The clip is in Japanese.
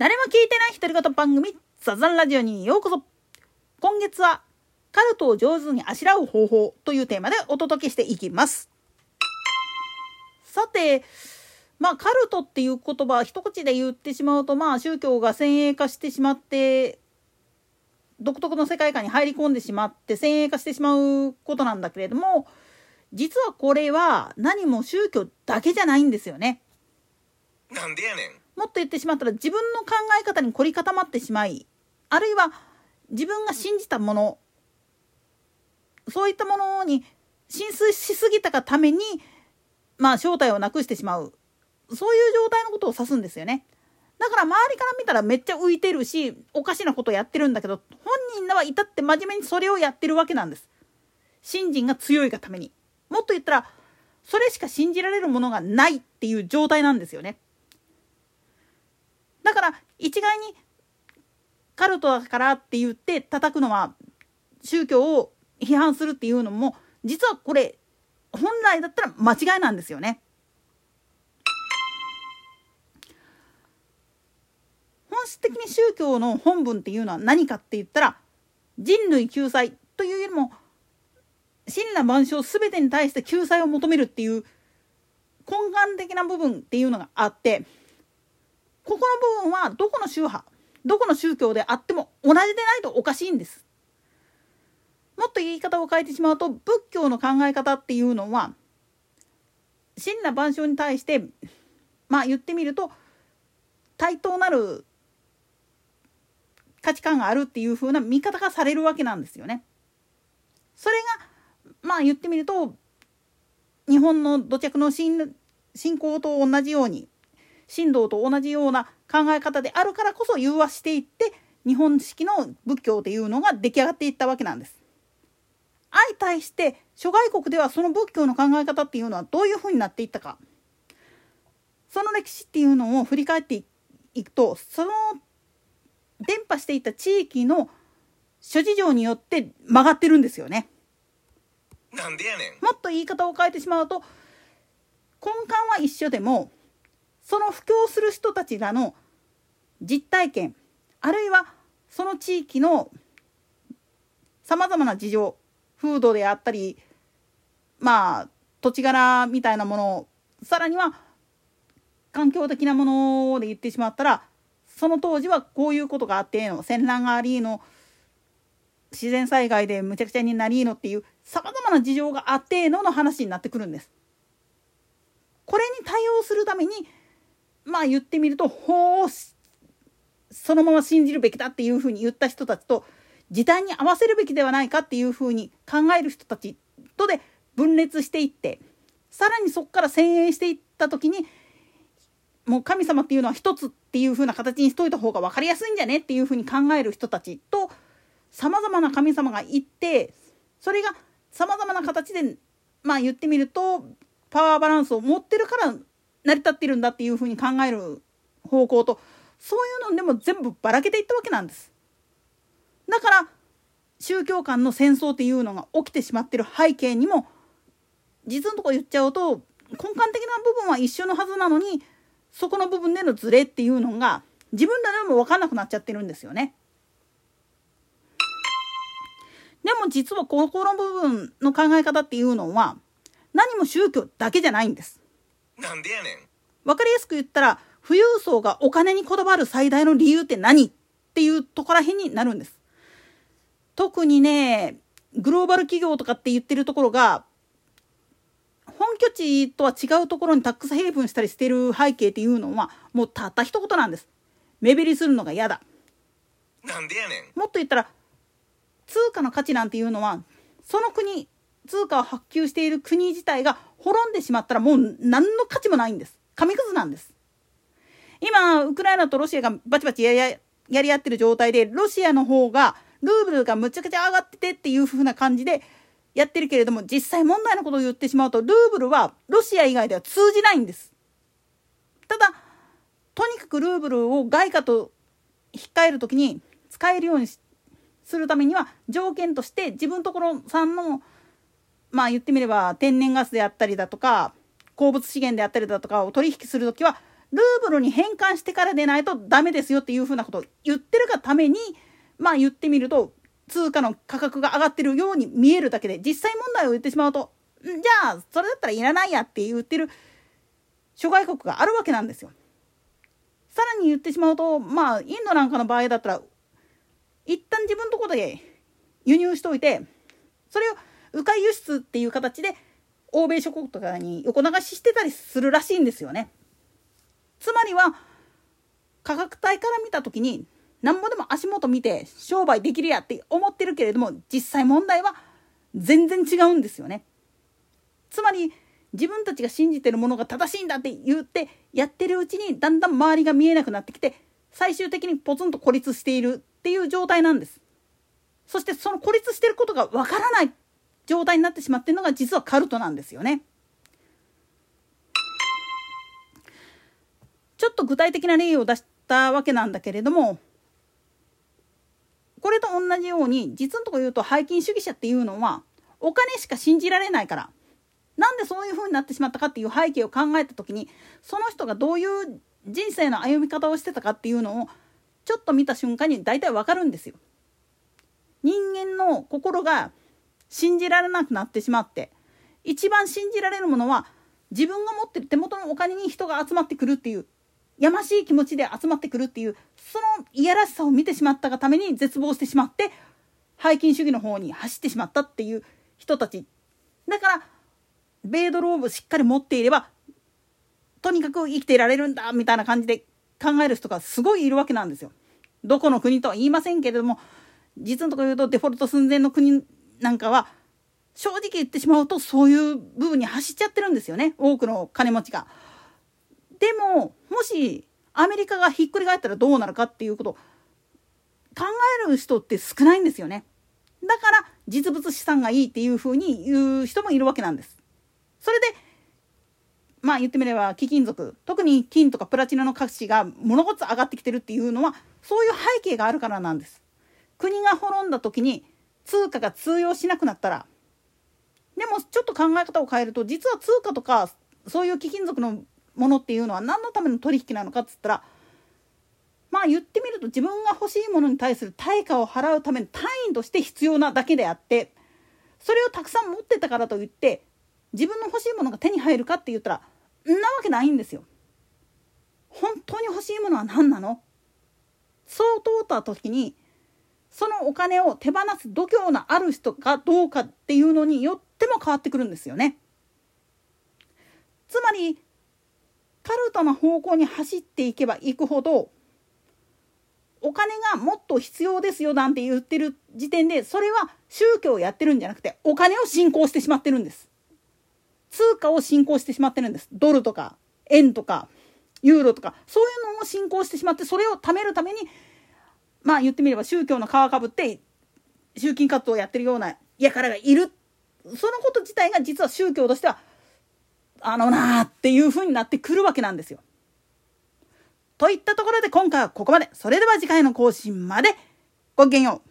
誰も聞いてない独り言番組ザザンラジオにようこそ今月はカルトを上手にあしらう方法というテーマでお届けしていきますさてまあカルトっていう言葉一口で言ってしまうとまあ宗教が先鋭化してしまって独特の世界観に入り込んでしまって先鋭化してしまうことなんだけれども実はこれは何も宗教だけじゃないんですよね。なんでやねん。もっと言ってしまったら自分の考え方に凝り固まってしまいあるいは自分が信じたものそういったものに浸水しすぎたがためにまあ正体をなくしてしまうそういう状態のことを指すんですよね。だから周りから見たらめっちゃ浮いてるしおかしなことやってるんだけど本人らは至って真面目にそれをやってるわけなんです。信心が強いがために。もっと言ったらそれしか信じられるものがないっていう状態なんですよね。だから一概にカルトだからって言って叩くのは宗教を批判するっていうのも実はこれ本来だったら間違いなんですよね。本質的に宗教の本文っていうのは何かって言ったら人類救済というよりも真羅万象全てに対して救済を求めるっていう根幹的な部分っていうのがあってここの部分はどこの宗派どこの宗教であっても同じでないとおかしいんです。もっと言い方を変えてしまうと仏教の考え方っていうのは真羅万象に対してまあ言ってみると対等なる価値観があるっていう風な見方がされるわけなんですよね。それがまあ言ってみると日本の土着の信仰と同じように神道と同じような考え方であるからこそ融和していって日本式の仏教っていうのが出来上がっていったわけなんです。相対して諸外国ではその仏教の考え方っていうのはどういうふうになっていったかその歴史っていうのを振り返っていくとその伝播していった地域の諸事情によって曲がってるんですよね。なんでやねん。もっと言い方を変えてしまうと根幹は一緒でもその布教する人たちらの実体験あるいはその地域のさまざまな事情風土であったりまあ土地柄みたいなものさらには環境的なもので言ってしまったらその当時はこういうことがあっての戦乱がありの自然災害でむちゃくちゃになりのっていうさまざまな事情があってのの話になってくるんです。これに対応するためにまあ言ってみると法をそのまま信じるべきだっていうふうに言った人たちと時代に合わせるべきではないかっていうふうに考える人たちとで分裂していってさらにそこから先鋭していった時にもう神様っていうのは一つっていうふうな形にしといた方が分かりやすいんじゃねっていうふうに考える人たちとさまざまな神様がいてそれがさまざまな形でまあ言ってみるとパワーバランスを持ってるから成り立ってるんだっていうふうに考える方向とそういうのでも全部ばらけていったわけなんです。だから宗教間の戦争っていうのが起きてしまってる背景にも実のとこ言っちゃうと根幹的な部分は一緒のはずなのにそこの部分でのズレっていうのが自分らでも分かんなくなっちゃってるんですよね。でも実はここの部分の考え方っていうのは何も宗教だけじゃないんです。なんでやねん。わかりやすく言ったら富裕層がお金にこだわる最大の理由って何っていうところらへんになるんです。特にねグローバル企業とかって言ってるところが本拠地とは違うところにタックスヘイブンしたりしてる背景っていうのはもうたった一言なんです。目減りするのが嫌だ。なんでやねん。もっと言ったら通貨の価値なんていうのはその国通貨を発給している国自体が滅んでしまったらもう何の価値もないんです。紙くずなんです。今、ウクライナとロシアがバチバチやややり合ってる状態で、ロシアの方が、ルーブルがむちゃくちゃ上がっててっていう風な感じでやってるけれども、実際問題のことを言ってしまうと、ルーブルはロシア以外では通じないんです。ただ、とにかくルーブルを外貨と引っ換える時に使えるようにするためには条件として自分ところさんのまあ言ってみれば天然ガスであったりだとか鉱物資源であったりだとかを取引する時はルーブルに変換してからでないとダメですよっていうふうなことを言ってるがためにまあ言ってみると通貨の価格が上がってるように見えるだけで実際問題を言ってしまうとじゃあそれだったらいらないやって言ってる諸外国があるわけなんですよ。さらに言ってしまうとまあインドなんかの場合だったら一旦自分のところで輸入しておいてそれを迂回輸出っていう形で欧米諸国とかに横流ししてたりするらしいんですよね。つまりは価格帯から見た時になんぼでも足元見て商売できるやって思ってるけれども実際問題は全然違うんですよね。つまり自分たちが信じてるものが正しいんだって言ってやってるうちにだんだん周りが見えなくなってきて最終的にポツンと孤立しているっていう状態なんです。そしてその孤立してることがわからない状態になってしまってるのが実はカルトなんですよね。ちょっと具体的な例を出したわけなんだけれどもこれと同じように実のとこ言うと背筋主義者っていうのはお金しか信じられないからなんでそういう風になってしまったかっていう背景を考えた時にその人がどういう人生の歩み方をしてたかっていうのをちょっと見た瞬間に大体わかるんですよ。人間の心が信じられなくなってしまって一番信じられるものは自分が持ってる手元のお金に人が集まってくるっていうやましい気持ちで集まってくるっていうそのいやらしさを見てしまったがために絶望してしまって背筋主義の方に走ってしまったっていう人たちだからベードローブしっかり持っていればとにかく生きていられるんだみたいな感じで考える人がすごいいるわけなんですよ。どこの国とは言いませんけれども実のところ言うとデフォルト寸前の国なんかは正直言ってしまうとそういう部分に走っちゃってるんですよね多くの金持ちが。でももしアメリカがひっくり返ったらどうなるかっていうこと考える人って少ないんですよね。だから実物資産がいいっていうふうに言う人もいるわけなんです。それでまあ言ってみれば貴金属特に金とかプラチナの価値が物事上がってきてるっていうのはそういう背景があるからなんです。国が滅んだ時に通貨が通用しなくなったらでもちょっと考え方を変えると実は通貨とかそういう貴金属のものっていうのは何のための取引なのかっつったらまあ言ってみると自分が欲しいものに対する対価を払うための単位として必要なだけであってそれをたくさん持ってたからといって自分の欲しいものが手に入るかって言ったらんなわけないんですよ。本当に欲しいものは何なの？そう問うた時にそのお金を手放す度胸のある人かどうかっていうのによっても変わってくるんですよね。つまりカルトな方向に走っていけばいくほどお金がもっと必要ですよなんて言ってる時点でそれは宗教をやってるんじゃなくてお金を信仰してしまってるんです。通貨を信仰してしまってるんです。ドルとか円とかユーロとかそういうのを信仰してしまってそれを貯めるためにまあ言ってみれば宗教の皮かぶって集金活動をやってるような輩がいるそのこと自体が実は宗教としてはあのなーっていうふうになってくるわけなんですよ。といったところで今回はここまで。それでは次回の更新までごきげんよう。